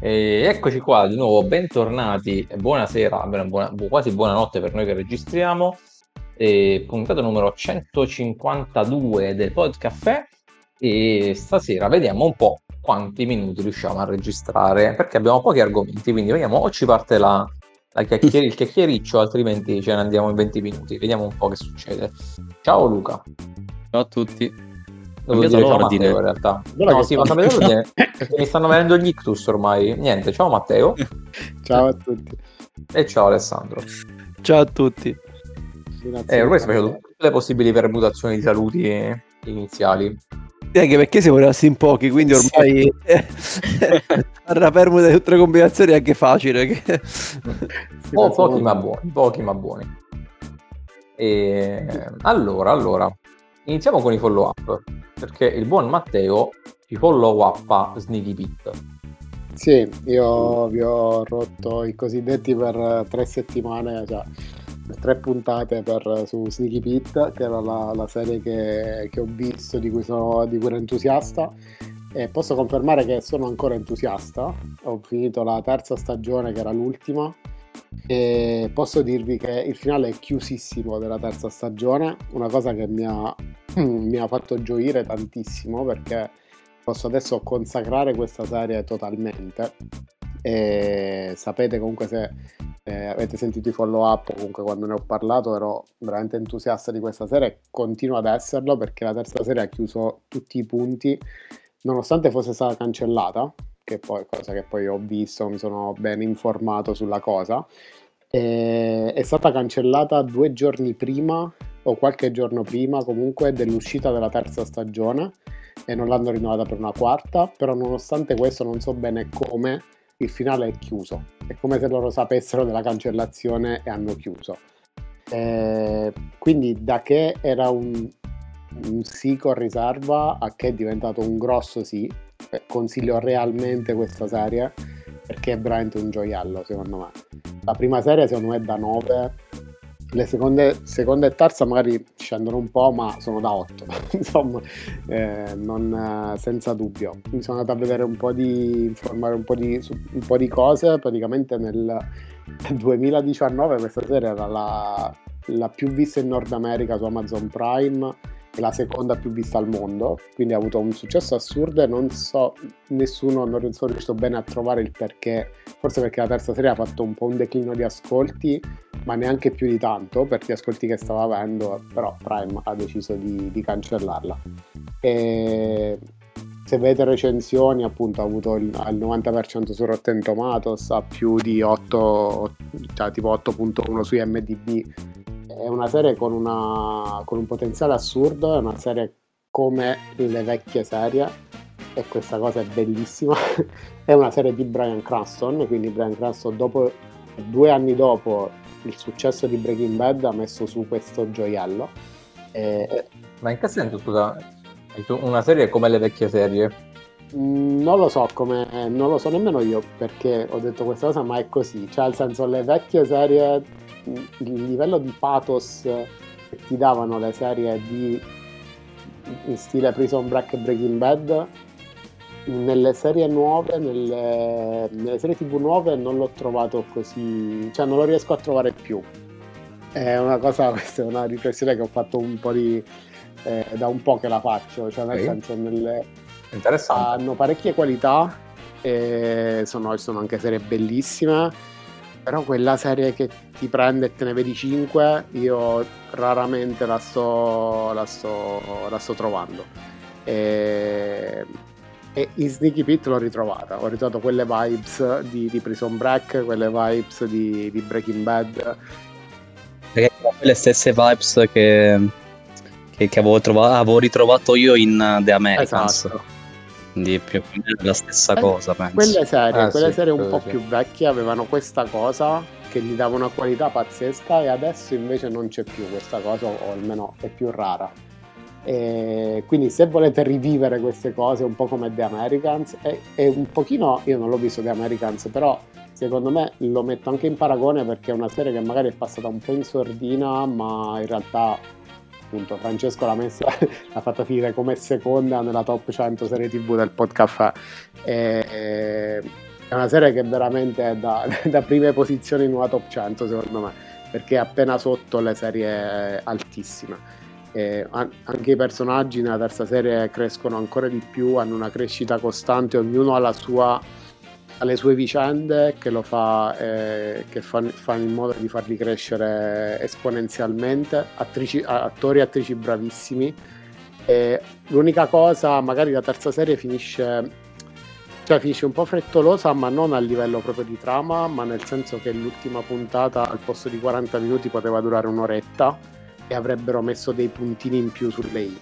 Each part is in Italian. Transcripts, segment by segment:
E eccoci qua di nuovo, bentornati buonasera, buona, quasi buonanotte per noi che registriamo. E puntata numero 152 del Podcaffè e stasera vediamo un po' quanti minuti riusciamo a registrare perché abbiamo pochi argomenti, quindi vediamo o ci parte la, la chiacchier- il chiacchiericcio, altrimenti ce ne andiamo in 20 minuti. Vediamo un po' che succede. Ciao Luca. Ciao a tutti. Devo dire ciao Matteo in realtà. Guarda no, sì, ma sapete l'ordine mi stanno venendo gli ictus ormai. Niente, ciao Matteo. ciao a tutti. E ciao Alessandro. Ciao a tutti. Eh, ormai stiamo facendo tutte le possibili permutazioni di saluti iniziali. E anche perché siamo rimasti in pochi, quindi ormai la permuta di tutte le combinazioni è anche facile. Che... oh, pochi ma buoni, pochi ma buoni. E... Allora, allora, iniziamo con i follow up perché il buon Matteo ci follow up Sneaky Pit. Sì, io vi ho rotto i cosiddetti per tre settimane, cioè tre puntate per, su Sneaky Pit, che era la, la serie che, che, ho visto, di cui, sono, di cui ero entusiasta. E posso confermare che sono ancora entusiasta. Ho finito la terza stagione, che era l'ultima, e posso dirvi che il finale è chiusissimo della terza stagione, una cosa che mi ha, mi ha fatto gioire tantissimo perché posso adesso consacrare questa serie totalmente. E sapete comunque se eh, avete sentito i follow up comunque quando ne ho parlato ero veramente entusiasta di questa serie e continuo ad esserlo perché la terza serie ha chiuso tutti i punti nonostante fosse stata cancellata che poi, cosa che poi ho visto, mi sono ben informato sulla cosa. E, è stata cancellata due giorni prima o qualche giorno prima comunque dell'uscita della terza stagione e non l'hanno rinnovata per una quarta, però nonostante questo non so bene come il finale è chiuso. È come se loro sapessero della cancellazione e hanno chiuso. E quindi da che era un, un sì con riserva a che è diventato un grosso sì, eh, consiglio realmente questa serie perché è veramente un gioiello secondo me. La prima serie secondo me è da 9, le seconde, seconda e terza magari scendono un po' ma sono da 8, insomma eh, non, senza dubbio. Mi sono andato a vedere un po' di, informare un po' di, un po' di cose, praticamente nel 2019 questa serie era la, la più vista in Nord America su Amazon Prime è la seconda più vista al mondo, quindi ha avuto un successo assurdo e non so, nessuno, non sono riuscito bene a trovare il perché, forse perché la terza serie ha fatto un po' un declino di ascolti, ma neanche più di tanto per gli ascolti che stava avendo, però Prime ha deciso di, di cancellarla. E se vedete recensioni, appunto, ha avuto il, il 90% su Rotten Tomatoes, ha più di 8, cioè tipo 8.1 su IMDb è una serie con, una, con un potenziale assurdo, è una serie come le vecchie serie e questa cosa è bellissima. è una serie di Brian Cranston, quindi Brian Cranston dopo, due anni dopo il successo di Breaking Bad ha messo su questo gioiello. E... Ma in che senso, scusa, una serie come le vecchie serie? Mm, non lo so come, non lo so nemmeno io perché ho detto questa cosa, ma è così. Cioè, nel senso, le vecchie serie il livello di pathos che ti davano le serie di in stile Prison Break e Breaking Bad nelle serie nuove nelle, nelle, serie tv nuove non l'ho trovato così cioè non lo riesco a trovare più. È una cosa questa è una riflessione che ho fatto un po' di eh, da un po' che la faccio cioè nel okay. senso nelle, hanno parecchie qualità sono, sono anche serie bellissime però quella serie che ti prende e te ne vedi 5 io raramente la sto, la sto, la sto trovando. E, e, in Sneaky Pit l'ho ritrovata. Ho ritrovato quelle vibes di, di Prison Break quelle vibes di, di Breaking Bad. Perché le stesse vibes che, che, che avevo, trovato, avevo, ritrovato io in uh, The Americans. Esatto quindi più o meno la stessa eh, cosa penso. quelle serie, ah, quelle sì, serie un po' sì. più vecchie avevano questa cosa che gli dava una qualità pazzesca e adesso invece non c'è più questa cosa o almeno è più rara e quindi se volete rivivere queste cose un po' come The Americans è, è un pochino io non l'ho visto The Americans però secondo me lo metto anche in paragone perché è una serie che magari è passata un po' in sordina ma in realtà appunto Francesco l'ha messa, l'ha fatta finire come seconda nella top 100 serie tv del podcast e, è una serie che veramente è da, da prime posizioni in una top 100 secondo me, perché è appena sotto le serie altissime. E anche i personaggi nella terza serie crescono ancora di più, hanno una crescita costante, ognuno ha, sua, ha le sue vicende che lo fa, eh, che fanno, fanno in modo di farli crescere esponenzialmente, attrici, attori e attrici bravissimi. E l'unica cosa, magari la terza serie finisce cioè finisce un po' frettolosa, ma non a livello proprio di trama, ma nel senso che l'ultima puntata al posto di 40 minuti poteva durare un'oretta e avrebbero messo dei puntini in più sulle i.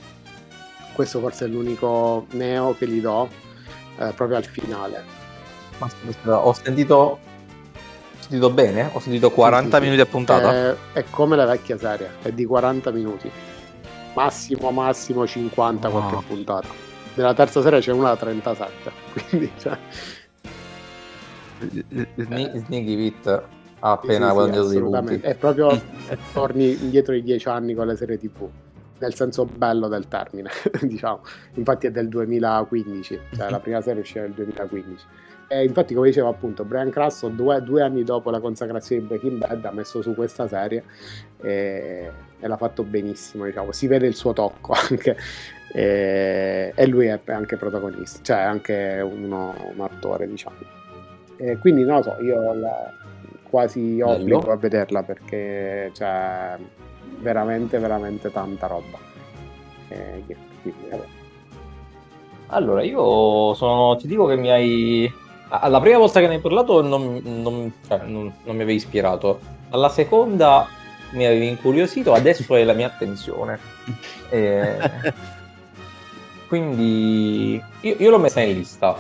Questo forse è l'unico neo che gli do eh, proprio al finale. Ho sentito ho sentito bene? Ho sentito 40 sì, sì, minuti a puntata? È, è, come la vecchia serie, è di 40 minuti. Massimo, massimo 50 wow. qualche puntata. Nella terza serie c'è una da 37 quindi cioè... Sneaky Pit ha appena sì, guadagnato sì, punti. È proprio torni indietro di 10 anni con le serie tv nel senso bello del termine diciamo. Infatti è del 2015 cioè la prima serie uscì nel 2015 e infatti come dicevo appunto Brian Crasso due, due, anni dopo la consacrazione di Breaking Bad ha messo su questa serie e, e l'ha fatto benissimo diciamo si vede il suo tocco anche e, e lui è anche protagonista, cioè anche uno, un attore, diciamo. E quindi non lo so, io la, quasi obbligo Bello. a vederla perché c'è veramente, veramente tanta roba. E, quindi, allora, io sono, ti dico che mi hai. Alla prima volta che ne hai parlato non, non, cioè, non, non mi avevi ispirato. Alla seconda mi avevi incuriosito, adesso è la mia attenzione. E... Quindi io, io l'ho messa in lista.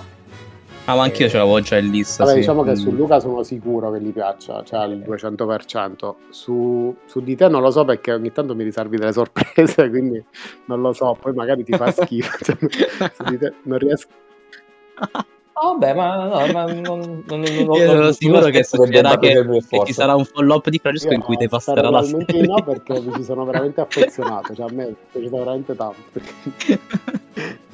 Ah, ma anch'io ce l'avevo già in lista. Vabbè, sì. diciamo che su mm. Luca sono sicuro che gli piaccia, cioè al 200%. Su, su di te non lo so perché ogni tanto mi riservi delle sorprese, quindi non lo so, poi magari ti fa schifo. Cioè, su di te non riesco. Oh, vabbè, ma no, ma non, non, non, Io sono sicuro che succederà che, che ci sarà un follow-up di Francesco in cui ti passerà la serie. no, perché mi ci sono veramente affezionato, cioè a me è piaciuto veramente tanto.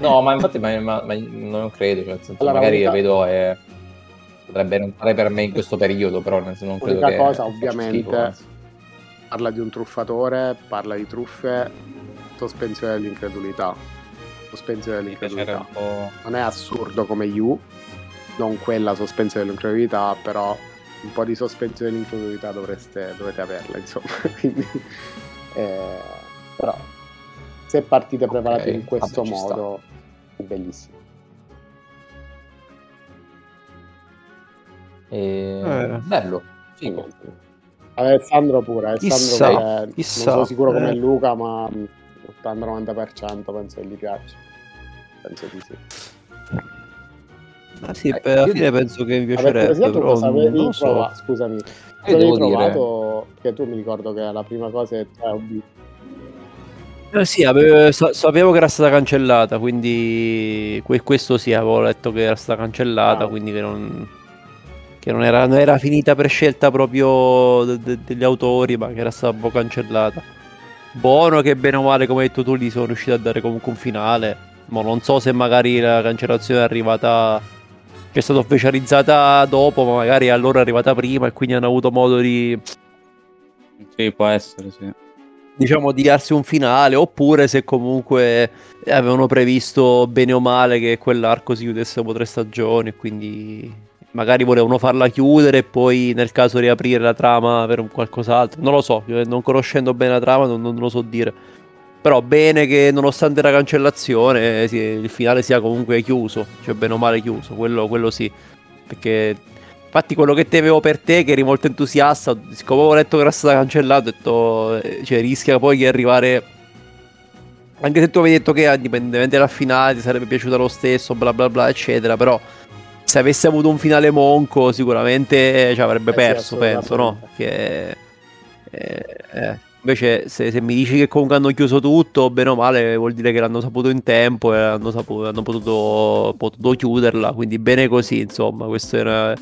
No, ma infatti ma, ma, ma non credo, cioè, senso, allora, magari la vedo e potrebbe non fare per me in questo periodo, però non credo che cosa, ovviamente, schifo, parla di un truffatore, parla di truffe, sospensione dell'incredulità sospensione dell'incredulità. Non è assurdo come You, non quella sospensione dell'incredulità, però un po' di sospensione dell'incredulità dovreste, dovrete averla, insomma. Quindi, eh, però, se partite preparati okay, in questo vabbè, modo, è bellissimo. E... Eh. Bello, figo. Alessandro pure, Alessandro chissà, che chissà, non sono sicuro come eh. Luca, ma 80-90% penso che gli piaccia. Penso di sì. Ah sì, eh, alla fine penso che mi piacerebbe. Vabbè, però cosa avevi so. prova, scusami. Cosa avevi trovato? Che tu mi ricordo che la prima cosa è Hobby. Eh sì, avevo, sapevo che era stata cancellata, quindi questo sì, avevo letto che era stata cancellata, ah. quindi che non, che non era, non era finita per scelta proprio de, de, degli autori, ma che era stata un po' cancellata buono che bene o male, come hai detto tu, gli sono riusciti a dare comunque un finale. Ma non so se magari la cancellazione è arrivata. Che è stata ufficializzata dopo, ma magari a loro è arrivata prima e quindi hanno avuto modo di. Sì, può essere, sì. Diciamo di darsi un finale, oppure se comunque avevano previsto bene o male che quell'arco si chiudesse dopo tre stagioni, quindi magari volevano farla chiudere e poi nel caso riaprire la trama per un qualcos'altro. Non lo so, non conoscendo bene la trama non, non lo so dire. Però bene che nonostante la cancellazione il finale sia comunque chiuso, cioè bene o male chiuso, quello, quello sì. Perché infatti quello che temevo per te, che eri molto entusiasta, siccome avevo letto che era stato cancellato, ho detto, eh, cioè rischia poi di arrivare... Anche se tu avevi detto che indipendentemente dal finale ti sarebbe piaciuta lo stesso, bla bla bla, eccetera, però se avesse avuto un finale monco sicuramente ci avrebbe eh perso, sì, penso, no? Che, eh, eh. Invece se, se, mi dici che comunque hanno chiuso tutto, bene o male, vuol dire che l'hanno saputo in tempo e hanno, saputo, hanno potuto, potuto, chiuderla, quindi bene così, insomma, questo era,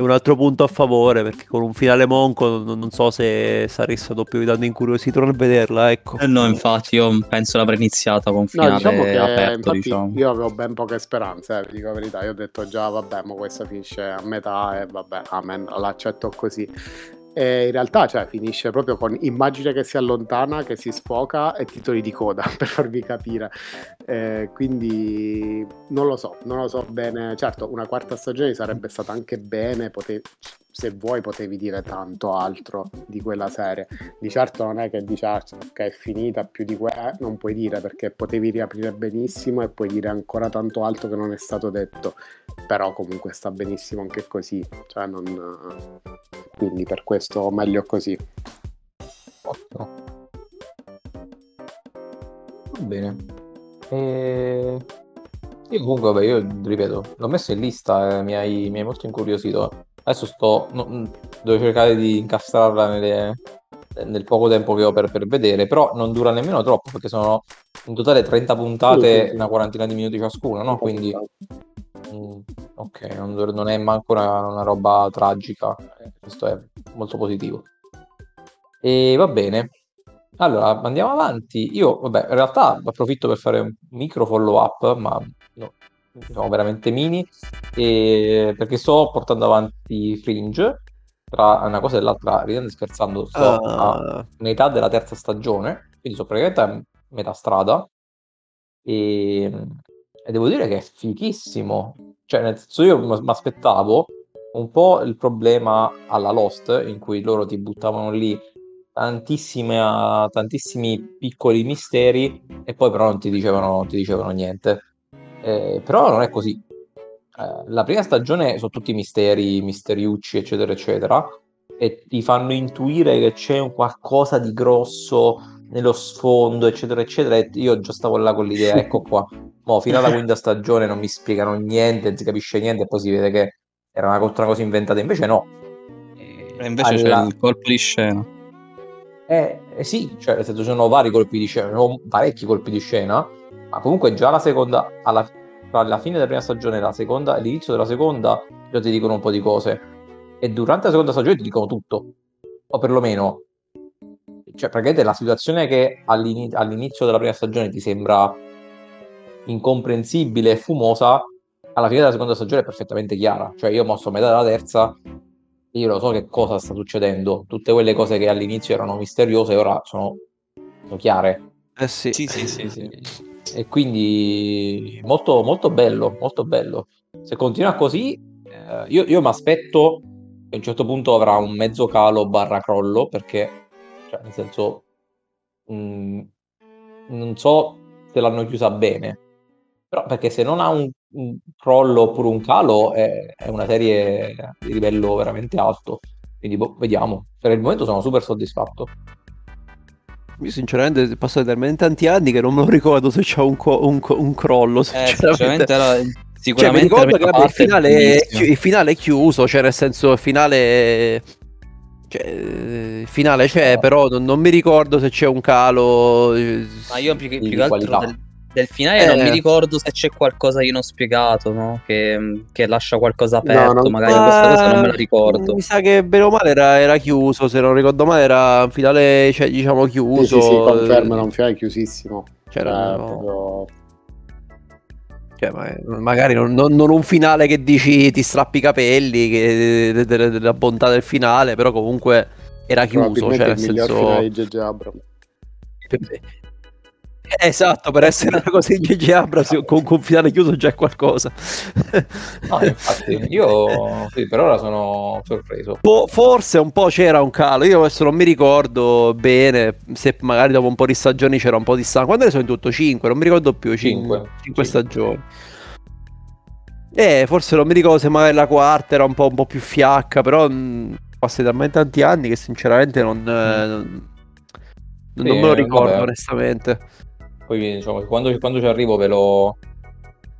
è un altro punto a favore perché con un finale monco non, non so se sarei stato più tanto incuriosito nel vederla. Ecco. Eh no, infatti, io penso l'avrei iniziata con un finale no, diciamo che, aperto. Diciamo. Io avevo ben poche speranze, eh, dico la verità. Io ho detto già, vabbè, ma questa finisce a metà e vabbè, amen, l'accetto così. E in realtà cioè, finisce proprio con immagine che si allontana, che si sfoca e titoli di coda per farvi capire. Eh, quindi non lo so, non lo so bene. Certo, una quarta stagione sarebbe stata anche bene, pote- se vuoi potevi dire tanto altro di quella serie. Di certo non è che dici ah, che è finita più di quella, eh, non puoi dire perché potevi riaprire benissimo e puoi dire ancora tanto altro che non è stato detto. Però comunque sta benissimo anche così. Cioè non... Quindi per questo meglio così. Ottimo. Va bene. E... Io comunque, vabbè, io ripeto, l'ho messo in lista e mi hai, mi hai molto incuriosito. Adesso sto, no, devo cercare di incastrarla nelle, nel poco tempo che ho per, per, vedere, però non dura nemmeno troppo perché sono in totale 30 puntate, sì, sì. una quarantina di minuti ciascuna, no? Quindi, mm, ok, non, non, è manco una, una roba tragica, questo è molto positivo. E va bene, allora, andiamo avanti. Io, vabbè, in realtà approfitto per fare un micro follow up, ma no, diciamo veramente mini, e perché sto portando avanti Fringe, tra una cosa e l'altra, ridendo e scherzando, sto uh... a metà della terza stagione, quindi sono praticamente a metà strada, e, e devo dire che è fighissimo. Cioè, nel senso, io mi aspettavo un po' il problema alla Lost, in cui loro ti buttavano lì tantissimi piccoli misteri e poi però non ti dicevano, non ti dicevano niente. Eh, però non è così. Eh, la prima stagione sono tutti misteri, misteriucci, eccetera, eccetera, e ti fanno intuire che c'è un qualcosa di grosso nello sfondo, eccetera, eccetera. E io già stavo là con l'idea, ecco qua. Mo, fino alla quinta stagione non mi spiegano niente, non si capisce niente, e poi si vede che era una, una cosa inventata. Invece no. E invece alla... c'è il colpo di scena. Eh, eh, sì, cioè nel senso ci sono vari colpi di scena, sono parecchi colpi di scena, ma comunque già la seconda, alla, alla fine della prima stagione la seconda, all'inizio della seconda, già ti dicono un po' di cose. E durante la seconda stagione ti dicono tutto. O perlomeno, cioè praticamente la situazione che all'inizio, all'inizio della prima stagione ti sembra incomprensibile e fumosa, alla fine della seconda stagione è perfettamente chiara. Cioè io mosso a metà della terza io lo so che cosa sta succedendo. Tutte quelle cose che all'inizio erano misteriose ora sono, sono chiare. Eh sì. Sì, sì, sì, sì. E quindi molto, molto bello, molto bello. Se continua così, eh, io, io mi aspetto che a un certo punto avrà un mezzo calo barra crollo, perché, cioè, nel senso, mh, mm, non so se l'hanno chiusa bene, però perché se non ha un, un crollo oppure un calo è, è, una serie di livello veramente alto. Quindi boh, vediamo. Per il momento sono super soddisfatto. Io sinceramente passati talmente tanti anni che non me lo ricordo se c'è un, co- un, co- un crollo. Eh, sinceramente era sicuramente cioè, mi ricordo che vabbè, il, finale il finale è chiuso, cioè nel senso il finale cioè, il finale c'è, però non, non, mi ricordo se c'è un calo. Ma io più che, più che altro del, del finale eh. non mi eh. ricordo se c'è qualcosa che non ho spiegato, no? che, che, lascia qualcosa aperto, no, non... magari ah, questa cosa non me la ricordo. Mi sa che bene o male era, era chiuso, se non ricordo male era un finale, cioè, diciamo, chiuso. Sì, sì, sì conferma, era un finale chiusissimo. C'era... Eh, proprio... Cioè, magari non, non, non, un finale che dici ti strappi i capelli, che, della bontà del finale, però comunque era chiuso. Cioè, nel senso... finale di J.J. Abrams. Esatto, per essere una cosa in GG Abrams con, con finale chiuso già è qualcosa. No, infatti, io sì, per ora sono sorpreso. Po- forse un po' c'era un calo, io adesso non mi ricordo bene se magari dopo un po' di stagioni c'era un po' di stanco. Quando ne sono in tutto 5? Non mi ricordo più, 5, 5 stagioni. Eh, forse non mi ricordo se magari la quarta era un po', un po più fiacca, però mh, passati talmente tanti anni che sinceramente non... Mm. Eh, non, non me lo ricordo vabbè. onestamente poi diciamo, quando, quando ci arrivo ve lo,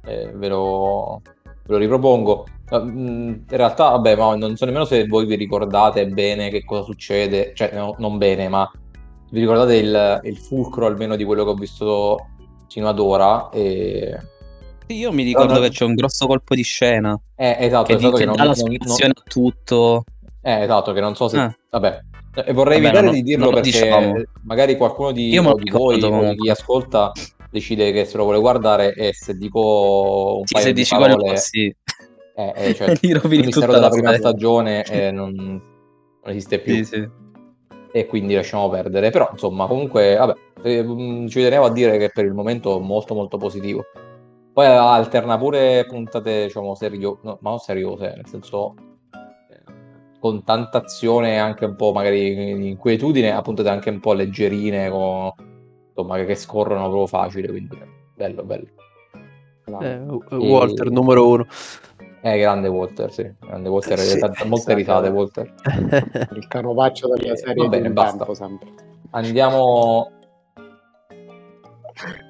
eh, ve lo, ve lo ripropongo. In realtà, vabbè, ma non so nemmeno se voi vi ricordate bene che cosa succede, cioè no, non bene, ma vi ricordate il, il, fulcro almeno di quello che ho visto fino ad ora. E Io mi ricordo no, che c'è un grosso colpo di scena. Eh, esatto, che, esatto, che che non, dà la non- spiegazione a tutto. Eh, esatto, che non so se... Ah. Vabbè, Eh, vorrei Vabbè, evitare non- di dirlo perché diciamo. magari qualcuno di, Io di voi comunque. chi ascolta decide che se lo vuole guardare e se dico un Sì, paio se di dici parole... quello, sì. eh, eh, cioè, Gli il mistero della la prima stagione eh, non, non esiste più. Sì, sì. e quindi lasciamo perdere. Però, insomma, comunque, vabbè, eh, mh, ci tenevo a dire che per il momento molto molto positivo. Poi alterna pure puntate, diciamo, serio- no, ma non seriose, nel senso con tanta azione e anche un po' magari di inquietudine, a puntate anche un po' leggerine, con- insomma, che, scorrono proprio facile, quindi bello, bello. Eh, Walter numero uno. Eh, grande Walter, sì, grande Walter, Sì. tante- molte Esatto. risate Walter. Il canovaccio della Eh, serie va bene, basta. tempo sempre. Andiamo...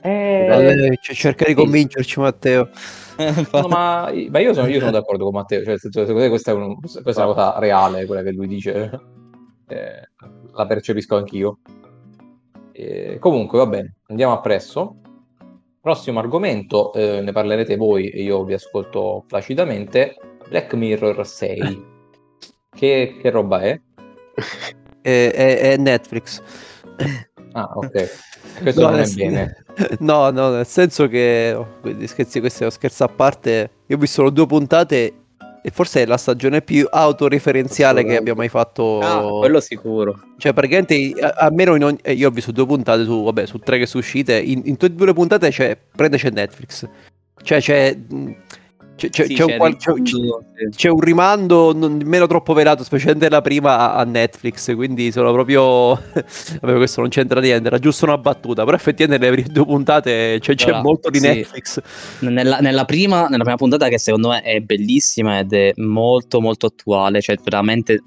Eh, Eh, cerca di convincerci, Matteo. No, ma, ma io, sono, io sono d'accordo con Matteo, cioè, secondo me questa è, un- questa è una cosa reale, quella che lui dice, Eh, la percepisco anch'io. Eh, comunque, va bene, andiamo appresso. Prossimo argomento, eh, ne parlerete voi e io vi ascolto placidamente, Black Mirror 6. Che, che roba è? È, è- è Netflix. Ah, ok. Questo No, non è nel- bene. No, no, nel senso che oh, scherzi, questo è uno scherzo a parte. Io ho visto solo due puntate e forse è la stagione più autoreferenziale che abbia mai fatto. Ah, quello sicuro. Cioè, praticamente, a- almeno in ogni... eh, io ho visto due puntate su, vabbè, su tre che sono uscite. In, in tutte e due le puntate c'è, prende c'è Netflix. Cioè, c'è. mh, C'è, Sì, c'è un, qual- c'è- c'è un rimando non- nemmeno troppo velato, specialmente la prima a, a Netflix. Quindi sono proprio. Vabbè, questo non c'entra niente, era giusto una battuta. Però effettivamente nelle prime due puntate c'è, c'è Allora, molto di sì. Netflix. Nella, nella prima, nella prima puntata che secondo me è bellissima ed è molto molto attuale, cioè veramente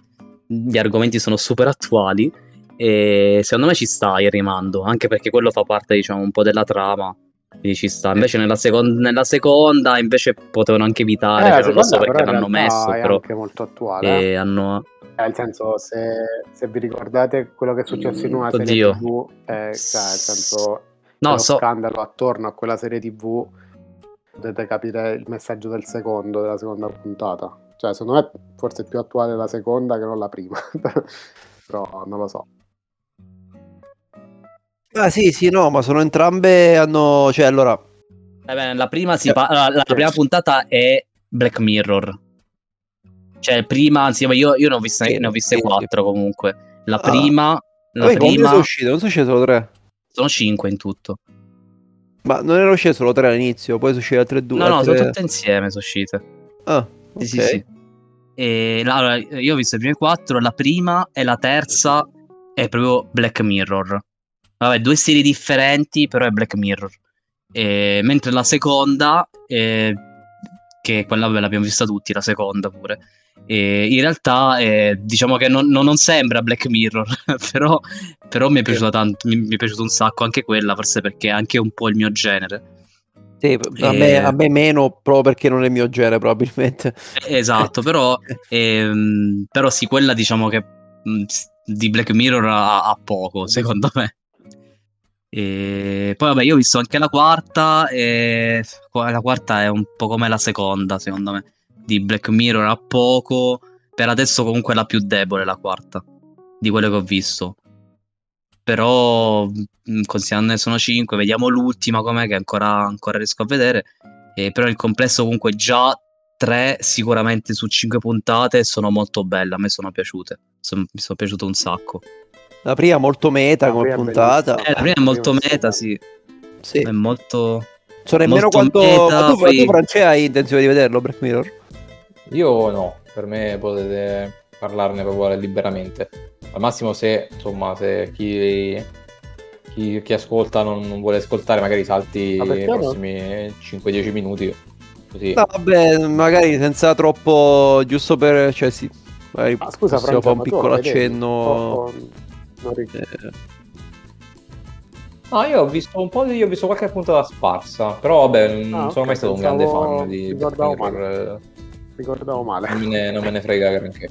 gli argomenti sono super attuali e secondo me ci sta il rimando, anche perché quello fa parte diciamo un po' della trama, quindi ci sta. Invece nella, secon- nella seconda invece potevano anche evitare, Eh, cioè, non lo so perché l'hanno messo, è però anche molto attuale. eh. e hanno... Eh, Nel senso, se, se vi ricordate quello che è successo in una serie Oddio. TV, eh, cioè, nel senso, No, lo so, scandalo attorno a quella serie TV, potete capire il messaggio del secondo, della seconda puntata. Cioè, secondo me forse è più attuale la seconda che non la prima, però non lo so. Ah, sì, sì, no, ma sono entrambe. Hanno. Cioè, allora. Eh beh, la prima, si pa- la, la prima puntata è Black Mirror. Cioè, prima, anzi, io, io ne ho viste, Sì, ne ho viste sì, sì. quattro comunque. La Ah. prima, la Vabbè, prima sono uscite? Non sono uscite solo tre. sono cinque in tutto. Ma non erano uscite solo tre all'inizio, poi sono uscite altre due. No, no, sono altre- tutte insieme, sono uscite. Ah, Sì, sì, ok. sì. E, allora, io ho visto le prime quattro, la prima e la terza è proprio Black Mirror. Vabbè, due serie differenti, però è Black Mirror. E- mentre la seconda, eh, che quella vabbè, l'abbiamo vista tutti, la seconda pure. E in realtà eh, diciamo che non, non- non sembra Black Mirror, però, però mi è piaciuta tanto, mi, mi è piaciuto un sacco anche quella, forse perché è anche un po' il mio genere. Sì, a, E- me, a me meno, proprio perché non è il mio genere, probabilmente. Esatto, però, ehm, però sì, quella diciamo che mh, s- di Black Mirror ha, ha poco, secondo me. E poi vabbè, io ho visto anche la quarta e la quarta è un po' come la seconda, secondo me. Di Black Mirror ha poco, per adesso comunque è la più debole la quarta di quelle che ho visto. Però mh, considerando ne sono 5, vediamo l'ultima com'è che ancora, ancora riesco a vedere. E però il complesso comunque già 3 sicuramente su 5 puntate sono molto belle, a me sono piaciute. Son- mi sono piaciute un sacco. La prima molto meta La come puntata. Eh, la prima è molto meta, sì. Sì. È molto... So nemmeno molto quanto. meta, ma tu, poi- tu, France, hai intenzione di vederlo, Black Mirror? Io no, per me potete parlarne proprio liberamente. Al massimo se, insomma, se chi, chi, chi ascolta non, non vuole ascoltare, magari salti i no? prossimi 5-10 minuti. Così. No, vabbè, magari senza troppo. Giusto per. Cioè, sì. Magari Ah, scusa, Francia, un piccolo lo vedevi? accenno. O- eh, Ah, io ho visto un po' di, io ho visto qualche puntata sparsa, però vabbè, non Ah, sono ok, mai stato un grande fan di Black ricordavo Mirror, ricordavo male. eh, non me ne, non me ne frega granché.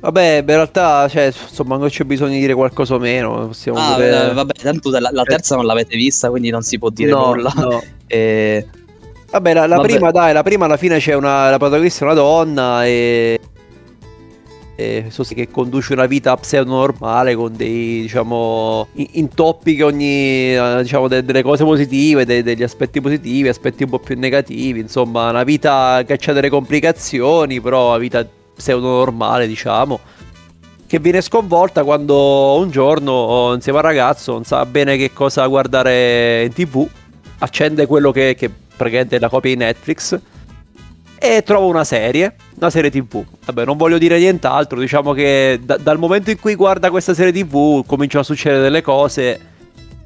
Vabbè, in realtà, cioè, insomma, non c'è bisogno di dire qualcosa o meno. Possiamo Ah, pure- eh, vabbè, tanto la, la terza non l'avete vista, quindi non si può dire No, nulla. no. Eh, Vabbè, la, la Vabbè. prima, dai, la prima alla fine c'è una. La protagonista è una donna e. e sì, che conduce una vita pseudo normale con dei, diciamo, in- intoppi che ogni, eh, diciamo, de- delle cose positive, de- degli aspetti positivi, aspetti un po' più negativi, insomma, una vita che ha delle complicazioni, però una vita pseudo normale, diciamo, che viene sconvolta quando un giorno, insieme al ragazzo, non sa bene che cosa guardare in tv, accende quello che, che praticamente è la copia di Netflix e trova una serie, una serie tv. Vabbè, non voglio dire nient'altro, diciamo che da- dal momento in cui guarda questa serie tv cominciano a succedere delle cose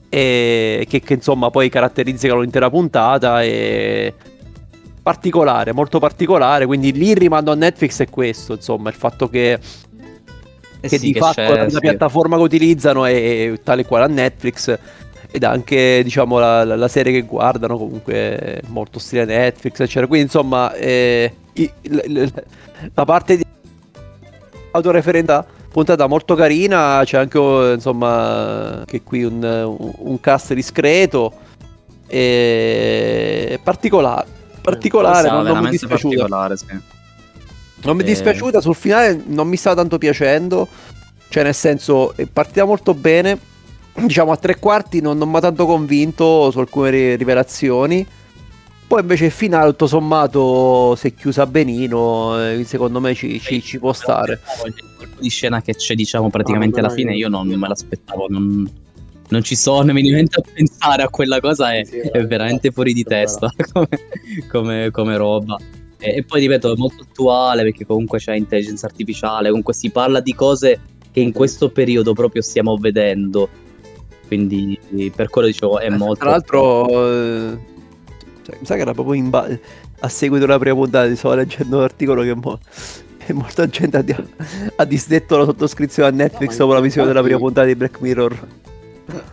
e che, che, insomma poi caratterizzano l'intera puntata e particolare, molto particolare, quindi lì il rimando a Netflix è questo, insomma, il fatto che eh che sì, di che fatto la, piattaforma che utilizzano è tale quale a Netflix ed anche diciamo la, la- la serie che guardano comunque molto stile Netflix eccetera quindi insomma eh, i- l- l- la parte di autoreferenza puntata molto carina c'è anche insomma che qui un, un- un cast discreto e particolare particolare non, non mi dispiaciuta sì. non mi è Eh. dispiaciuta, sul finale non mi stava tanto piacendo. Cioè, nel senso, è partita molto bene. Diciamo, a tre quarti non, non mi ha tanto convinto su alcune ri- rivelazioni. Poi invece il finale, tutto sommato, si è chiusa benino. e Secondo me ci, ci- ci può stare. Il colpo di scena che c'è, diciamo, praticamente alla fine, io non me l'aspettavo. Non, non ci sono nemmeno a pensare a quella cosa, è, Sì, è veramente fuori di testa come, come- come roba. E, e poi ripeto, è molto attuale perché comunque c'è intelligenza artificiale, comunque si parla di cose che in questo periodo proprio stiamo vedendo. Quindi per quello dicevo è molto. Tra l'altro, eh, cioè, mi sa che era proprio in ba- a seguito della prima puntata. Stavo leggendo un articolo che mo- molta gente ha, di- ha disdetto la sottoscrizione a Netflix No, dopo la visione della prima puntata di Black Mirror.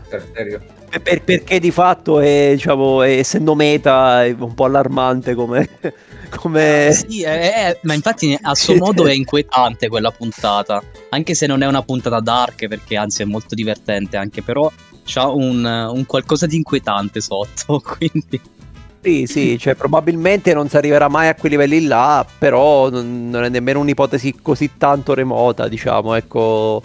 Per serio. Per- per- perché di fatto è, diciamo, è- essendo meta è un po' allarmante come, come... Sì, è- è- ma infatti a suo modo è inquietante quella puntata, anche se non è una puntata dark, perché anzi è molto divertente anche, però c'ha un, un qualcosa di inquietante sotto, quindi... Sì, sì, cioè probabilmente non si arriverà mai a quei livelli là, però non, non è nemmeno un'ipotesi così tanto remota, diciamo, ecco.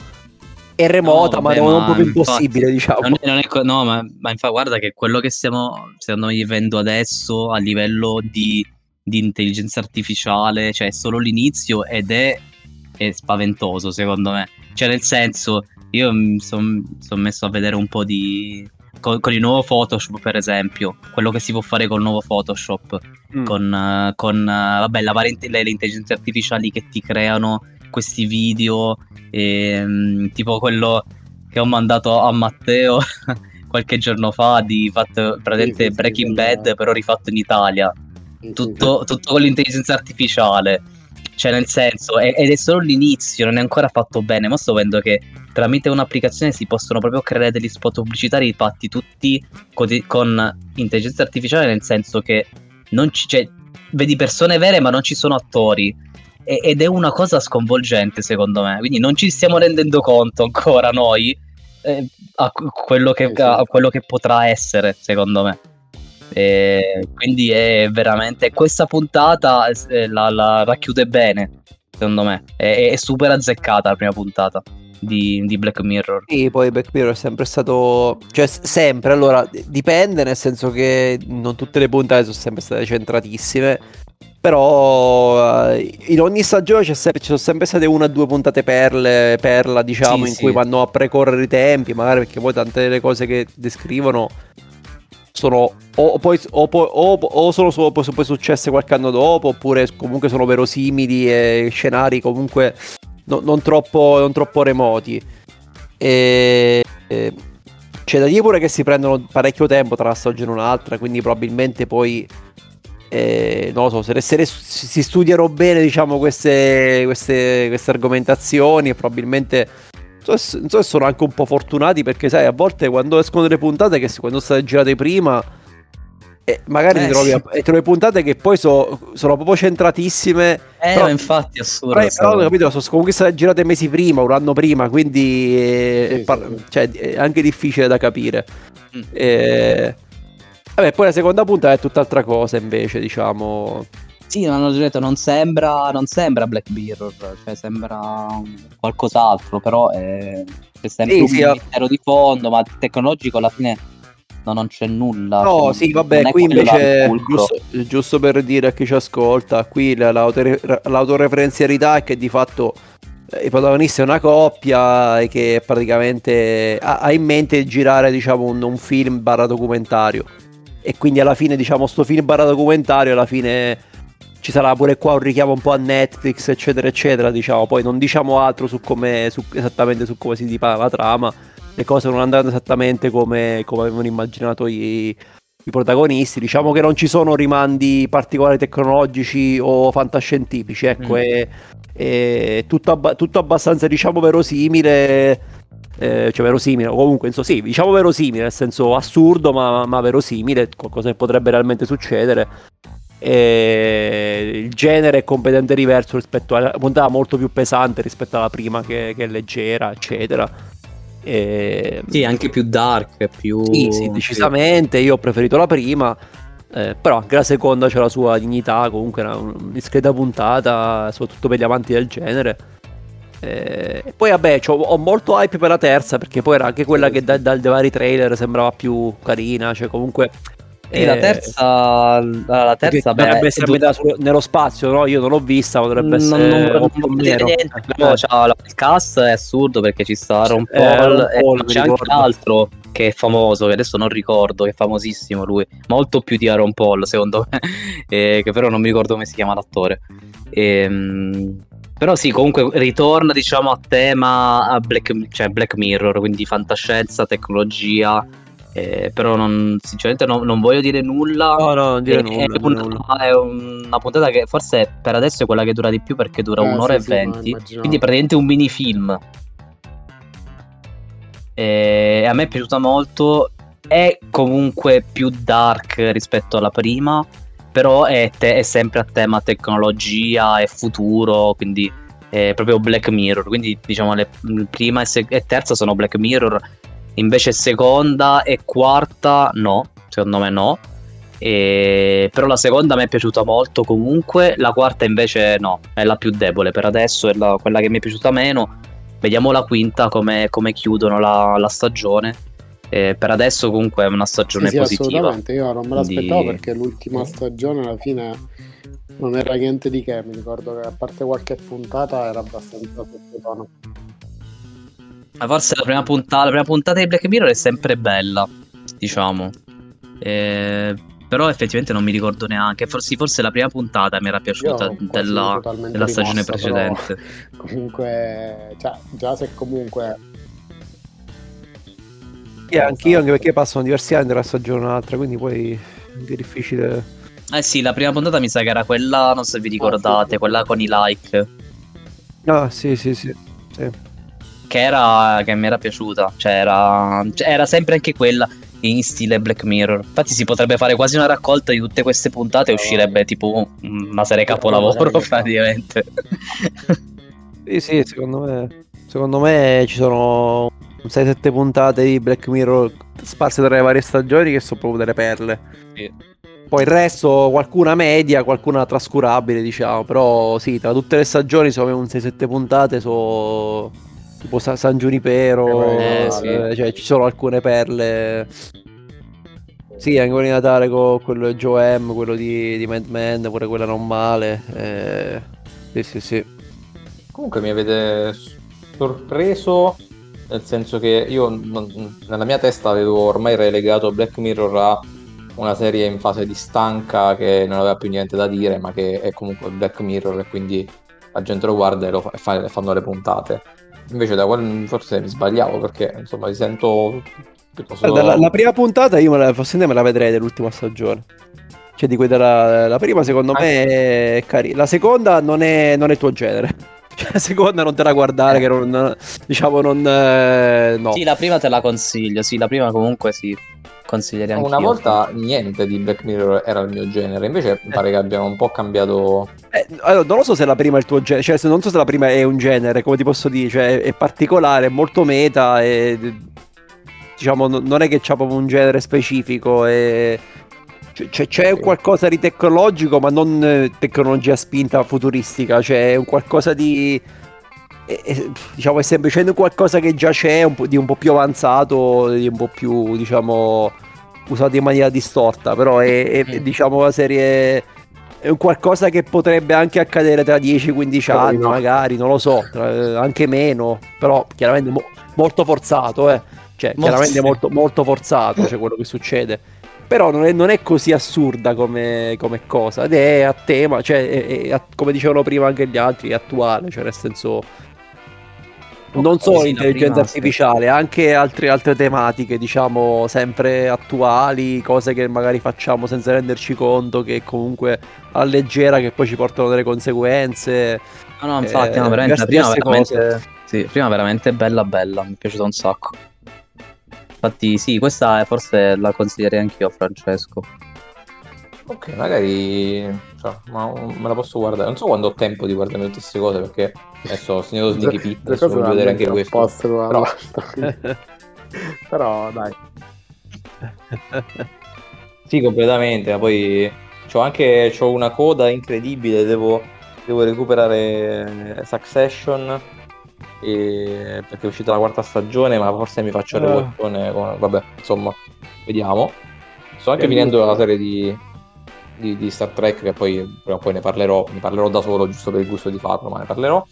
È remota, No, ma vabbè, non ma proprio infatti, impossibile, diciamo. Non è, non è no, ma, ma infatti guarda che quello che stiamo, stiamo vivendo adesso a livello di, di intelligenza artificiale, cioè è solo l'inizio ed è, è spaventoso secondo me. Cioè nel senso, io mi sono messo a vedere un po' di... Con, con il nuovo Photoshop per esempio, quello che si può fare col nuovo Photoshop, Mm. con, eh, con eh, vabbè, la variante- le, le intelligenze artificiali che ti creano questi video, ehm, tipo quello che ho mandato a Matteo qualche giorno fa di fatto praticamente Sì, sì, sì, Breaking quella- Bad però rifatto in Italia Sì, sì, tutto, tutto con l'intelligenza artificiale. Cioè nel senso è- ed è solo l'inizio non è ancora fatto bene. Ma sto vedendo che tramite un'applicazione si possono proprio creare degli spot pubblicitari fatti tutti con, con intelligenza artificiale nel senso che non ci, cioè, vedi persone vere ma non ci sono attori. E- ed è una cosa sconvolgente secondo me. Quindi non ci stiamo rendendo conto ancora noi eh, a, quello che, a quello che potrà essere secondo me e quindi è veramente questa puntata eh, la, la racchiude bene secondo me è, è super azzeccata la prima puntata di, di Black Mirror Sì, poi Black Mirror è sempre stato. Cioè, sempre. Allora, dipende, nel senso che non tutte le puntate sono sempre state centratissime. Però eh, in ogni stagione ci sono sempre state una o due puntate perle, perla, diciamo, Sì, in sì. cui vanno a precorrere i tempi, magari perché poi tante delle cose che descrivono sono o, poi, o, o- o sono solo poi, successe qualche anno dopo, oppure comunque sono verosimili e scenari comunque no- non, troppo, non troppo remoti. E, e c'è da dire pure che si prendono parecchio tempo tra una stagione e un'altra, quindi probabilmente poi eh, non lo so, se, se si studiano bene, diciamo, queste, queste, queste argomentazioni, probabilmente so, se- non so se sono anche un po' fortunati perché, sai, a volte quando escono delle puntate che quando state girate prima e magari Eh, ti trovi, sì. e trovi puntate che poi so- sono proprio centratissime. Eh, però- infatti assurdo. però, però, capito, sono comunque state girate mesi prima, un anno prima, quindi eh, Sì, par- sì. cioè, è anche difficile da capire. Mm. Eh, vabbè, poi la seconda puntata è tutt'altra cosa invece, diciamo. Sì, ma hanno detto non sembra, non sembra Black Mirror, cioè sembra qualcos'altro, però è, c'è sempre Sì, un sì, ah. mistero di fondo, ma tecnologico alla fine no, non c'è nulla. No, cioè, sì, non vabbè, qui invece, il giusto, giusto per dire a chi ci ascolta, qui la- l'autore- l'autoreferenzialità è che di fatto eh, i protagonisti è una coppia e che praticamente ha, ha in mente di girare, diciamo, un, un film barra documentario. E quindi alla fine, diciamo, sto film barra documentario, alla fine ci sarà pure qua un richiamo un po' a Netflix, eccetera, eccetera, diciamo. Poi non diciamo altro su come, su- esattamente su come si dipana la trama. Le cose non andranno esattamente come, come avevano immaginato i, i protagonisti. Diciamo che non ci sono rimandi particolari tecnologici o fantascientifici, ecco, Mm. è, è tutto, abba- tutto abbastanza, diciamo, verosimile. eh, cioè verosimile, o comunque insomma, sì, diciamo verosimile, nel senso assurdo, ma, ma verosimile, qualcosa che potrebbe realmente succedere. E il genere è completamente diverso rispetto alla puntata molto più pesante rispetto alla prima che, che è leggera, eccetera. E- Sì, anche più dark, più... sì, sì, decisamente. Io ho preferito la prima. eh, però anche la seconda c'è la sua dignità. Comunque era una discreta puntata, soprattutto per gli amanti del genere. Eh, poi, vabbè, c'ho- ho molto hype per la terza. Perché poi era anche quella che da- dal dai vari trailer sembrava più carina. Cioè, comunque. Sì, la eh, terza, la terza beh, dovrebbe essere du- ambientata sul- nello spazio, no? Io non l'ho vista, ma dovrebbe non, essere. non, non meno. niente, però Eh. c'ha la- il cast è assurdo perché ci sta Ron Eh, Ron Paul e Paul, c'è anche l'altro che è famoso, che adesso non ricordo, che è famosissimo lui, molto più di Aaron Paul secondo me, eh, che però non mi ricordo come si chiama l'attore. Ehm, però sì, comunque ritorna diciamo a tema a Black, cioè Black Mirror, quindi fantascienza, tecnologia, eh, però non, sinceramente non, non voglio dire nulla. No, no, non dire È- nulla. È, dire una, nulla. è una puntata che forse per adesso è quella che dura di più perché dura Eh, un'ora sì, e sì, venti. immaginavo. quindi praticamente un mini film. E a me è piaciuta molto. È comunque più dark rispetto alla prima, però è, te- è sempre a tema tecnologia e futuro, quindi è proprio Black Mirror. Quindi diciamo le prima e, se- e terza sono Black Mirror, invece seconda e quarta no, secondo me no. E- Però la seconda mi è piaciuta molto comunque, la quarta invece no, è la più debole per adesso, è la- quella che mi è piaciuta meno. Vediamo la quinta come, come chiudono la, la stagione. Eh, per adesso comunque è una stagione Sì, sì, positiva. assolutamente. Io non me l'aspettavo Quindi- perché l'ultima stagione alla fine non era niente di che. Mi ricordo che a parte qualche puntata era abbastanza sottotono. Ma forse la prima puntata, la prima puntata di Black Mirror è sempre bella, diciamo. Eh, però effettivamente non mi ricordo neanche. Forse, forse la prima puntata mi era piaciuta della, della stagione rimossa, però precedente. Comunque, cioè, già se comunque Sì, anch'io, anche perché passano diversi anni dalla stagione all'altra, quindi poi è anche difficile. Eh sì, la prima puntata mi sa che era quella, non so se vi ricordate, sì. quella con i like. Ah, sì, sì, sì. sì. Che era che mi era piaciuta. Cioè, era, cioè, era sempre anche quella in stile Black Mirror. Infatti, si potrebbe fare quasi una raccolta di tutte queste puntate e uscirebbe tipo una serie capolavoro, praticamente. Sì, sì, secondo me, secondo me ci sono 6-7 puntate di Black Mirror sparse tra le varie stagioni che sono proprio delle perle. Sì. Poi il resto, qualcuna media, qualcuna trascurabile, diciamo. Però sì, tra tutte le stagioni sono un 6-7 puntate, sono tipo Sa- San Giunipero, Eh, sì. eh, cioè ci sono alcune perle. Sì, anche quello di Natale con quello Joe M, quello di, di Mad Men, pure quella non male. eh, sì, sì, sì. Comunque mi avete sorpreso, nel senso che io non- nella mia testa avevo ormai relegato Black Mirror a una serie in fase di stanca che non aveva più niente da dire, ma che è comunque Black Mirror e quindi la gente lo guarda e, lo fa- fa- e fanno le puntate. Invece da quel forse mi sbagliavo perché insomma mi sento piuttosto... Guarda, la, la prima puntata io me la, forse me la vedrei dell'ultima stagione. Cioè di quella della, la prima secondo Ah. me è carina. La seconda non è, non è il tuo genere. Cioè, la seconda non te la guardare, Eh. che non, diciamo non... eh, no. Sì, la prima te la consiglio. Sì, la prima comunque sì. Consiglierei anche Una volta niente di Black Mirror era il mio genere, invece mi pare che abbiano un po' cambiato. Eh, allora, non lo so se la prima è il tuo genere, cioè se non so se la prima è un genere, come ti posso dire, cioè è, è particolare, è molto meta e diciamo non non è che c'ha proprio un genere specifico e c'è, c'è Sì. qualcosa di tecnologico, ma non eh, tecnologia spinta futuristica, cioè è un qualcosa di è, diciamo è semplicemente qualcosa che già c'è, un di un po' più avanzato, di un po' più diciamo usato in maniera distorta, però è, è- Mm. diciamo la serie è un qualcosa che potrebbe anche accadere tra 10-15 Però anni, no. magari, non lo so, tra- anche meno, però chiaramente mo- molto forzato, eh. Cioè, Molto, chiaramente sì. molto, molto forzato, cioè quello che succede. Però non è, non è così assurda come, come cosa, ed è a tema, cioè, è- è come dicevano prima anche gli altri, è attuale, cioè nel senso... Non solo sì. artificiale, anche altre, altre tematiche, diciamo, sempre attuali, cose che magari facciamo senza renderci conto, che comunque a leggera, che poi ci portano delle conseguenze. No, no, infatti, Eh, no, veramente, prima veramente, sì, prima veramente bella bella, mi è piaciuta un sacco. Infatti, sì, questa è, forse la consiglierei anch'io a Francesco. Ok, magari cioè, ma me la posso guardare. Non so quando ho tempo di guardare tutte queste cose perché adesso ho segnato Sneaky Pit, adesso voglio vedere anche questo. l'una Però- Però dai. Sì, completamente, ma poi c'ho anche c'ho una coda incredibile, devo, devo recuperare eh, Succession e- perché è uscita la quarta stagione, ma forse mi faccio il Ah. rewatchone con- vabbè, insomma, vediamo. Sto anche finendo la serie di, di- di Star Trek, che poi prima o poi ne parlerò, ne parlerò da solo, giusto per il gusto di farlo, ma ne parlerò.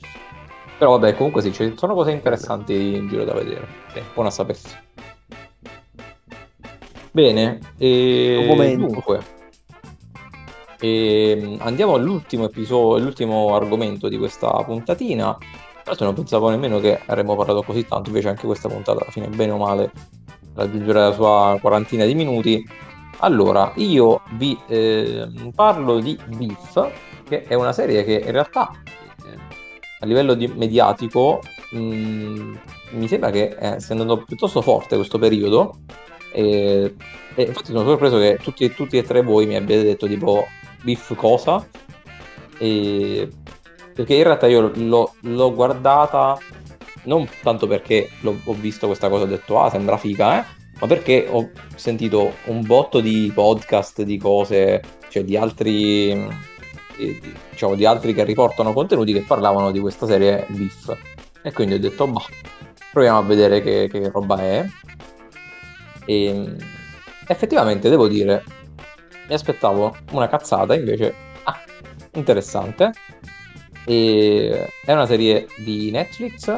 Però vabbè, comunque sì, ci sono cose interessanti in giro da vedere. Sì, buona sapersi. Bene, e Un momento. dunque, ehm, andiamo all'ultimo episodio, l'ultimo argomento di questa puntatina. Tra l'altro non pensavo nemmeno che avremmo parlato così tanto, invece anche questa puntata alla fine, bene o male, raggiungerà la sua quarantina di minuti. Allora, io vi ehm, parlo di Beef, che è una serie che in realtà eh, a livello di- mediatico mh, mi sembra che eh, stia andando piuttosto forte questo periodo. E, e infatti sono sorpreso che tutti, tutti e tre voi mi abbiate detto tipo Beef cosa. E, perché in realtà io l'ho, l'ho guardata non tanto perché l'ho- ho visto questa cosa e ho detto ah sembra figa, eh, ma perché ho sentito un botto di podcast, di cose, cioè di altri, di- diciamo, di altri che riportano contenuti che parlavano di questa serie Beef. E quindi ho detto, bah, proviamo a vedere che, che roba è. E effettivamente devo dire, mi aspettavo una cazzata, invece, ah, interessante. E è una serie di Netflix,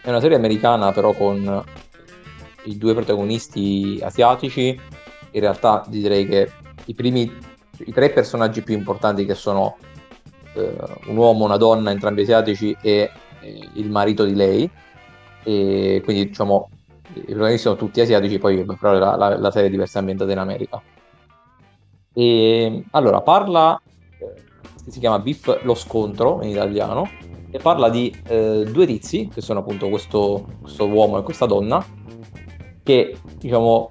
è una serie americana però con i due protagonisti asiatici. In realtà direi che i primi, i tre personaggi più importanti che sono eh, un uomo, una donna, entrambi asiatici e eh, il marito di lei. E quindi diciamo i protagonisti sono tutti asiatici, poi però la, la- la serie è diversa ambientata in America. E allora parla, eh, si chiama Beef lo scontro in italiano, e parla di eh, due tizi, che sono appunto questo, questo uomo e questa donna, che diciamo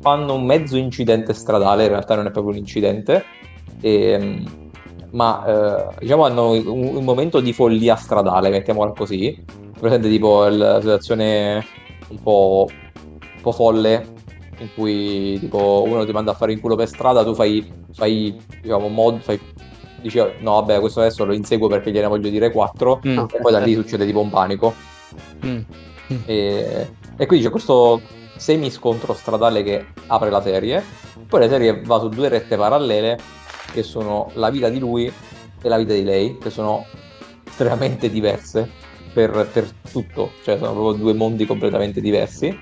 fanno un mezzo incidente stradale, in realtà non è proprio un incidente, ehm, ma eh, diciamo hanno un, un momento di follia stradale, mettiamola così, presente tipo la situazione un po', un po' folle in cui tipo uno ti manda a fare in culo per strada, tu fai, fai diciamo mod, fai, dici no vabbè questo adesso lo inseguo perché gliene voglio dire 4 Mm, e poi da lì succede tipo un panico. mm. E, e quindi c'è questo semi scontro stradale che apre la serie. Poi la serie va su due rette parallele che sono la vita di lui e la vita di lei, che sono estremamente diverse per, per tutto, cioè sono proprio due mondi completamente diversi.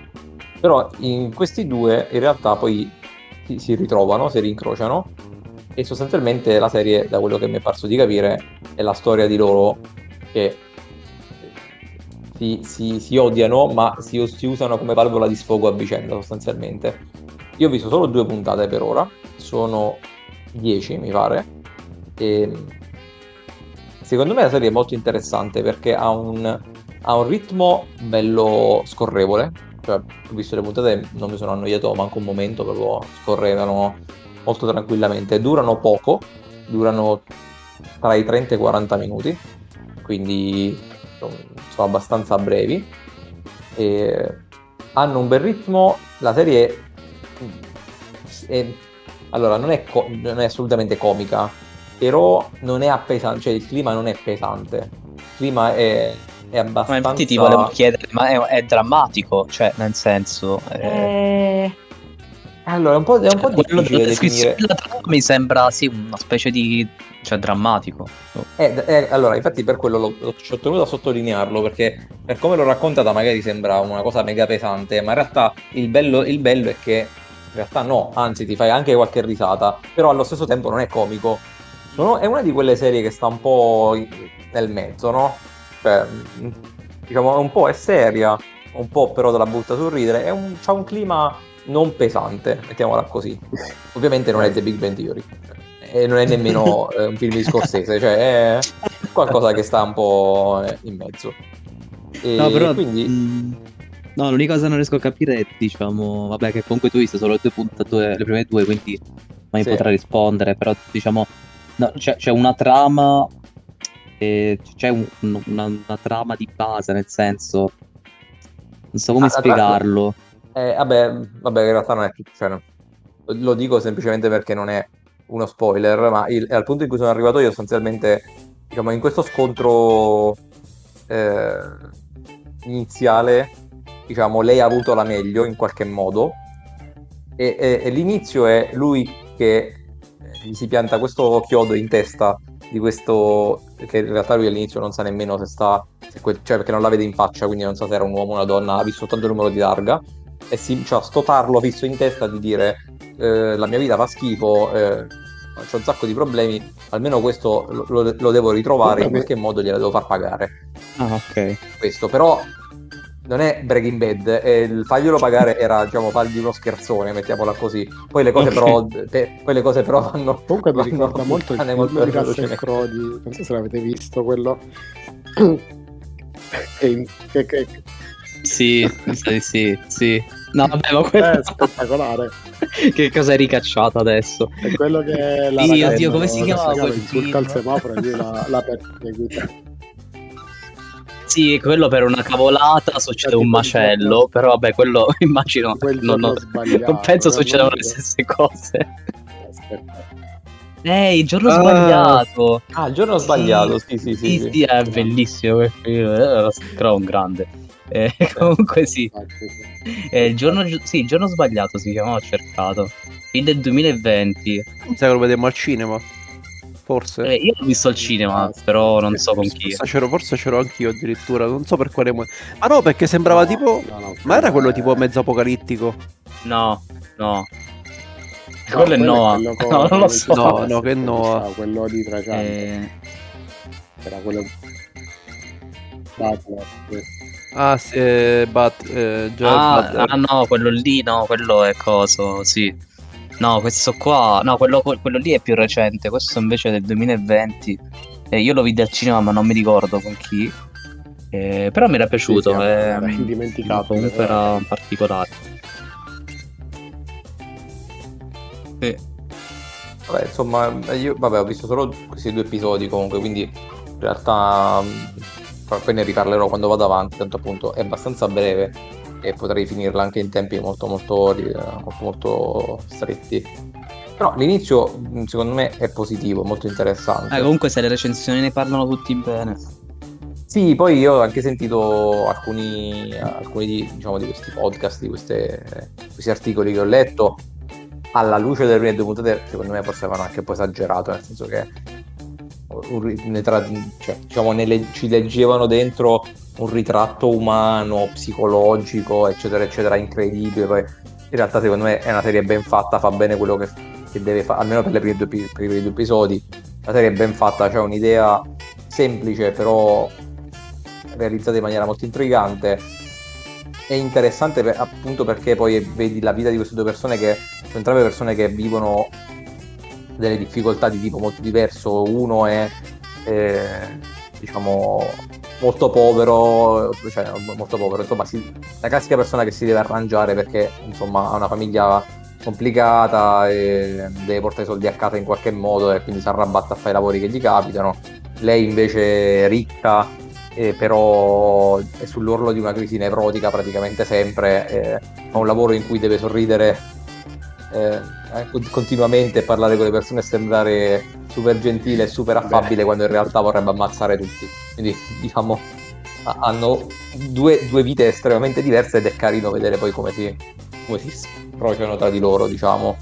Però in questi due in realtà poi si, si ritrovano, si rincrociano e sostanzialmente la serie, da quello che mi è parso di capire, è la storia di loro che si, si- si odiano ma si, si usano come valvola di sfogo a vicenda sostanzialmente. Io ho visto solo due puntate per ora, sono 10 mi pare, e secondo me la serie è molto interessante perché ha un, ha un ritmo bello scorrevole, cioè, ho visto le puntate non mi sono annoiato manco un momento, proprio scorrevano molto tranquillamente. Durano poco, durano tra i 30 e i 40 minuti, quindi sono abbastanza brevi. E hanno un bel ritmo, la serie è, allora non è, co- non è assolutamente comica, però non è appesante, cioè il clima non è pesante, il clima è, è abbastanza... Ma infatti ti volevo chiedere, ma è, è drammatico, cioè nel senso... È... Eh... Allora, è un po', è un po cioè, difficile definire. La trama mi sembra, sì, una specie di... cioè, drammatico. Eh, eh, allora, infatti per quello l'ho, l'ho, ci ho tenuto a sottolinearlo, perché per come l'ho raccontata magari sembra una cosa mega pesante, ma in realtà il bello, il bello è che in realtà no, anzi ti fai anche qualche risata, però allo stesso tempo non è comico. Sono, è una di quelle serie che sta un po' nel mezzo, no? Cioè, diciamo, un po' è seria, un po' però te la butta sul ridere, è un, c'ha un clima non pesante, mettiamola così. Ovviamente non è The Big Bang Theory e non è nemmeno eh, un film di Scorsese, cioè è qualcosa che sta un po' in mezzo. E no, però quindi... Mh, no, l'unica cosa che non riesco a capire è, diciamo, vabbè, che comunque tu hai visto solo le, tue puntate, le prime due, quindi mai sì. potrà rispondere, però diciamo, no, c'è, c'è, una trama, eh, c'è un, una, una, trama di base, nel senso, non so come ah, spiegarlo. Eh, vabbè, vabbè, in realtà non è tutto, cioè, lo dico semplicemente perché non è uno spoiler, ma il, al punto in cui sono arrivato io sostanzialmente, diciamo, in questo scontro eh, iniziale, diciamo, lei ha avuto la meglio in qualche modo. E, e, e l'inizio è lui che gli si pianta questo chiodo in testa di questo che in realtà lui all'inizio non sa nemmeno se sta se quel, cioè perché non la vede in faccia quindi non sa se era un uomo o una donna ha visto soltanto il numero di targa e si, cioè, sto tarlo fisso in testa di dire eh, la mia vita fa schifo, eh, ho un sacco di problemi, almeno questo lo, lo, lo devo ritrovare, in qualche modo gliela devo far pagare. Ah, ok. Questo, però non è Breaking Bad, eh, il farglielo pagare era, diciamo, fargli uno scherzone, mettiamola così. Poi le cose okay. però, te, poi le cose però vanno... Comunque mi ricorda molto il film molto di Russell Crowe, non so se l'avete visto, quello... che, che, che, sì, sì, sì, sì. No, vabbè, ma quello... È spettacolare. che cosa hai ricacciato adesso? È quello che la Dio, Dio, come si chiama quel insulta il semaforo e lui la, la perseguita. Sì, quello per una cavolata succede un macello, però vabbè, quello immagino non, non, non penso succedano le stesse cose. Aspetta. Eh, il giorno ah. sbagliato. Ah, il giorno sbagliato, sì, sì, sì. Sì, sì, sì è bellissimo quel film, è eh, un grande. Eh, comunque sì. Eh, il, giorno, sì, il giorno sbagliato si chiama, ho cercato. Il del 2020. Sai che lo vediamo al cinema? Forse. Eh, io l'ho visto al cinema, però non so con chi. C'ero, forse c'ero anch'io addirittura, non so per quale motivo. Ah no, perché sembrava no, tipo... No, no, Ma era quello tipo mezzo apocalittico? No, no. quello è Noah. no, non lo so. No, no, che Noah. Quello di Trajano. Eh... Era quello... Butler, Ah, sì, eh, but, eh, ah, ah, no, quello lì no, quello è coso, sì. No, questo qua, no, quello, quello lì è più recente, questo invece è del 2020. Eh, io lo vidi al cinema ma non mi ricordo con chi. Eh, però mi era piaciuto, sì, sì, era ehm, indimenticato. Comunque era particolare. Sì. Vabbè, insomma, io vabbè, ho visto solo questi due episodi comunque, quindi in realtà poi ne riparlerò quando vado avanti, tanto appunto è abbastanza breve e potrei finirla anche in tempi molto molto, molto, molto stretti. Però l'inizio secondo me è positivo, molto interessante. Eh, comunque se le recensioni ne parlano tutti bene. Sì, poi io ho anche sentito alcuni, alcuni di, diciamo, di questi podcast, di queste, questi articoli che ho letto, alla luce delle prime due puntate, secondo me forse avevano anche un po' esagerato, nel senso che tra, cioè, diciamo, nelle, ci leggevano dentro un ritratto umano, psicologico, eccetera, eccetera, incredibile. Poi in realtà, secondo me, è una serie ben fatta, fa bene quello che, che deve fare, almeno per, prime due, per, i primi due episodi. La serie è ben fatta, c'è cioè un'idea semplice, però realizzata in maniera molto intrigante. È interessante per, appunto perché poi vedi la vita di queste due persone che sono entrambe persone che vivono delle difficoltà di tipo molto diverso. Uno è, eh, diciamo, molto povero, cioè molto povero, insomma, si, la classica persona che si deve arrangiare perché insomma ha una famiglia complicata e deve portare i soldi a casa in qualche modo e quindi si arrabatta a fare i lavori che gli capitano. Lei invece ricca, eh, però è sull'orlo di una crisi nevrotica praticamente sempre, eh, fa un lavoro in cui deve sorridere eh, continuamente parlare con le persone e sembrare super gentile e super affabile Beh. quando in realtà vorrebbe ammazzare tutti. Quindi diciamo hanno due, due, vite estremamente diverse ed è carino vedere poi come si, come si sprociano tra di loro, diciamo.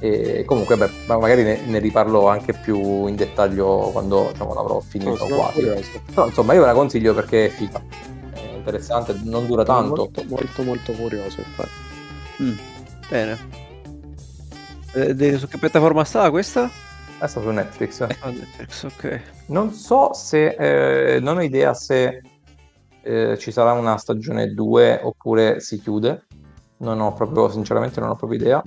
E comunque, beh, magari ne, ne, riparlo anche più in dettaglio quando diciamo, l'avrò finito no, quasi. Però insomma, io ve la consiglio perché è figa, è interessante, non dura tanto. Molto, molto, molto curioso. Mm, bene. Eh, su che piattaforma sta questa? Adesso su Netflix. Ah, Netflix, ok. Non so se, eh, non ho idea se eh, ci sarà una stagione 2 oppure si chiude. Non ho proprio, sinceramente non ho proprio idea.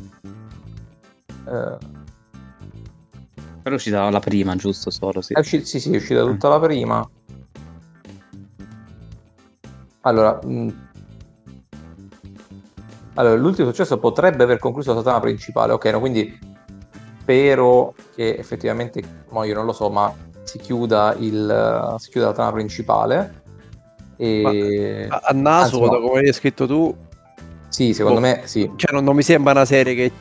Eh, Però è uscita la prima, giusto? Solo, sì. È uscita, sì, sì, è uscita tutta mm. la prima. Allora, mh, mm, allora, l'ultimo successo potrebbe aver concluso la trama principale, ok, no, quindi spero che effettivamente, mo io non lo so, ma si chiuda, il, si chiuda la trama principale. E... A, a naso, Anzi, no. come hai scritto tu, sì, secondo oh, me sì. Cioè, non, non, mi sembra una serie che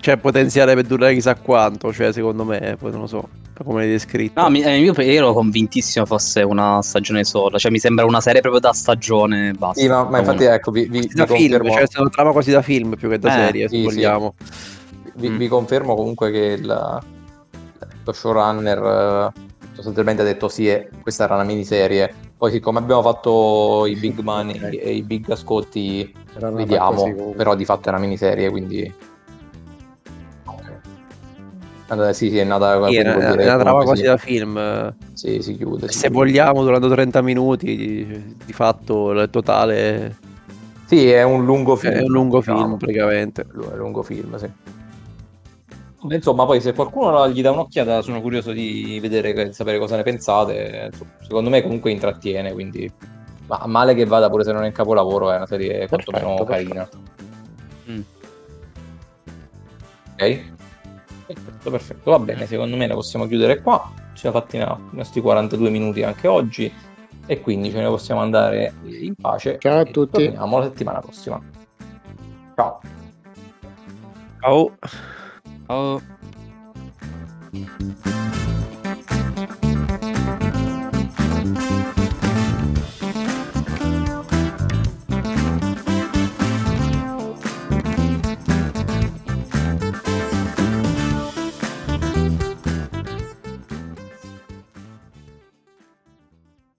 c'è potenziale per durare chissà quanto, cioè, secondo me, poi non lo so come l'hai descritto. No, mi, eh, io ero convintissimo fosse una stagione sola, cioè mi sembra una serie proprio da stagione basta. Sì, ma, ma infatti ecco, vi, vi, da vi film, cioè è una trama quasi da film più che da eh, serie, sì, se vogliamo. Sì. Vi, mm. vi, confermo comunque che il, lo showrunner eh, sostanzialmente ha detto sì, è, questa era una miniserie. Poi siccome abbiamo fatto i big money okay. e i big ascolti, vediamo, però di fatto è una miniserie, quindi allora, sì, sì, è nata sì, era, è una trama quasi da film. Sì, si chiude. Si se chiude. vogliamo, durante 30 minuti, di, di, fatto il totale. Sì, è un lungo film. È un lungo diciamo. film, praticamente. È un lungo film, sì. Insomma, poi se qualcuno gli dà un'occhiata, sono curioso di vedere, di sapere cosa ne pensate. Secondo me comunque intrattiene, quindi ma male che vada pure se non è in capolavoro, è una serie quantomeno carina. Mm. Ok? Perfetto, perfetto, va bene, secondo me la possiamo chiudere qua. Ci siamo fatti i nostri 42 minuti anche oggi e quindi ce ne possiamo andare in pace. Ciao a tutti. Torniamo la settimana prossima. Ciao. Ciao. Ciao.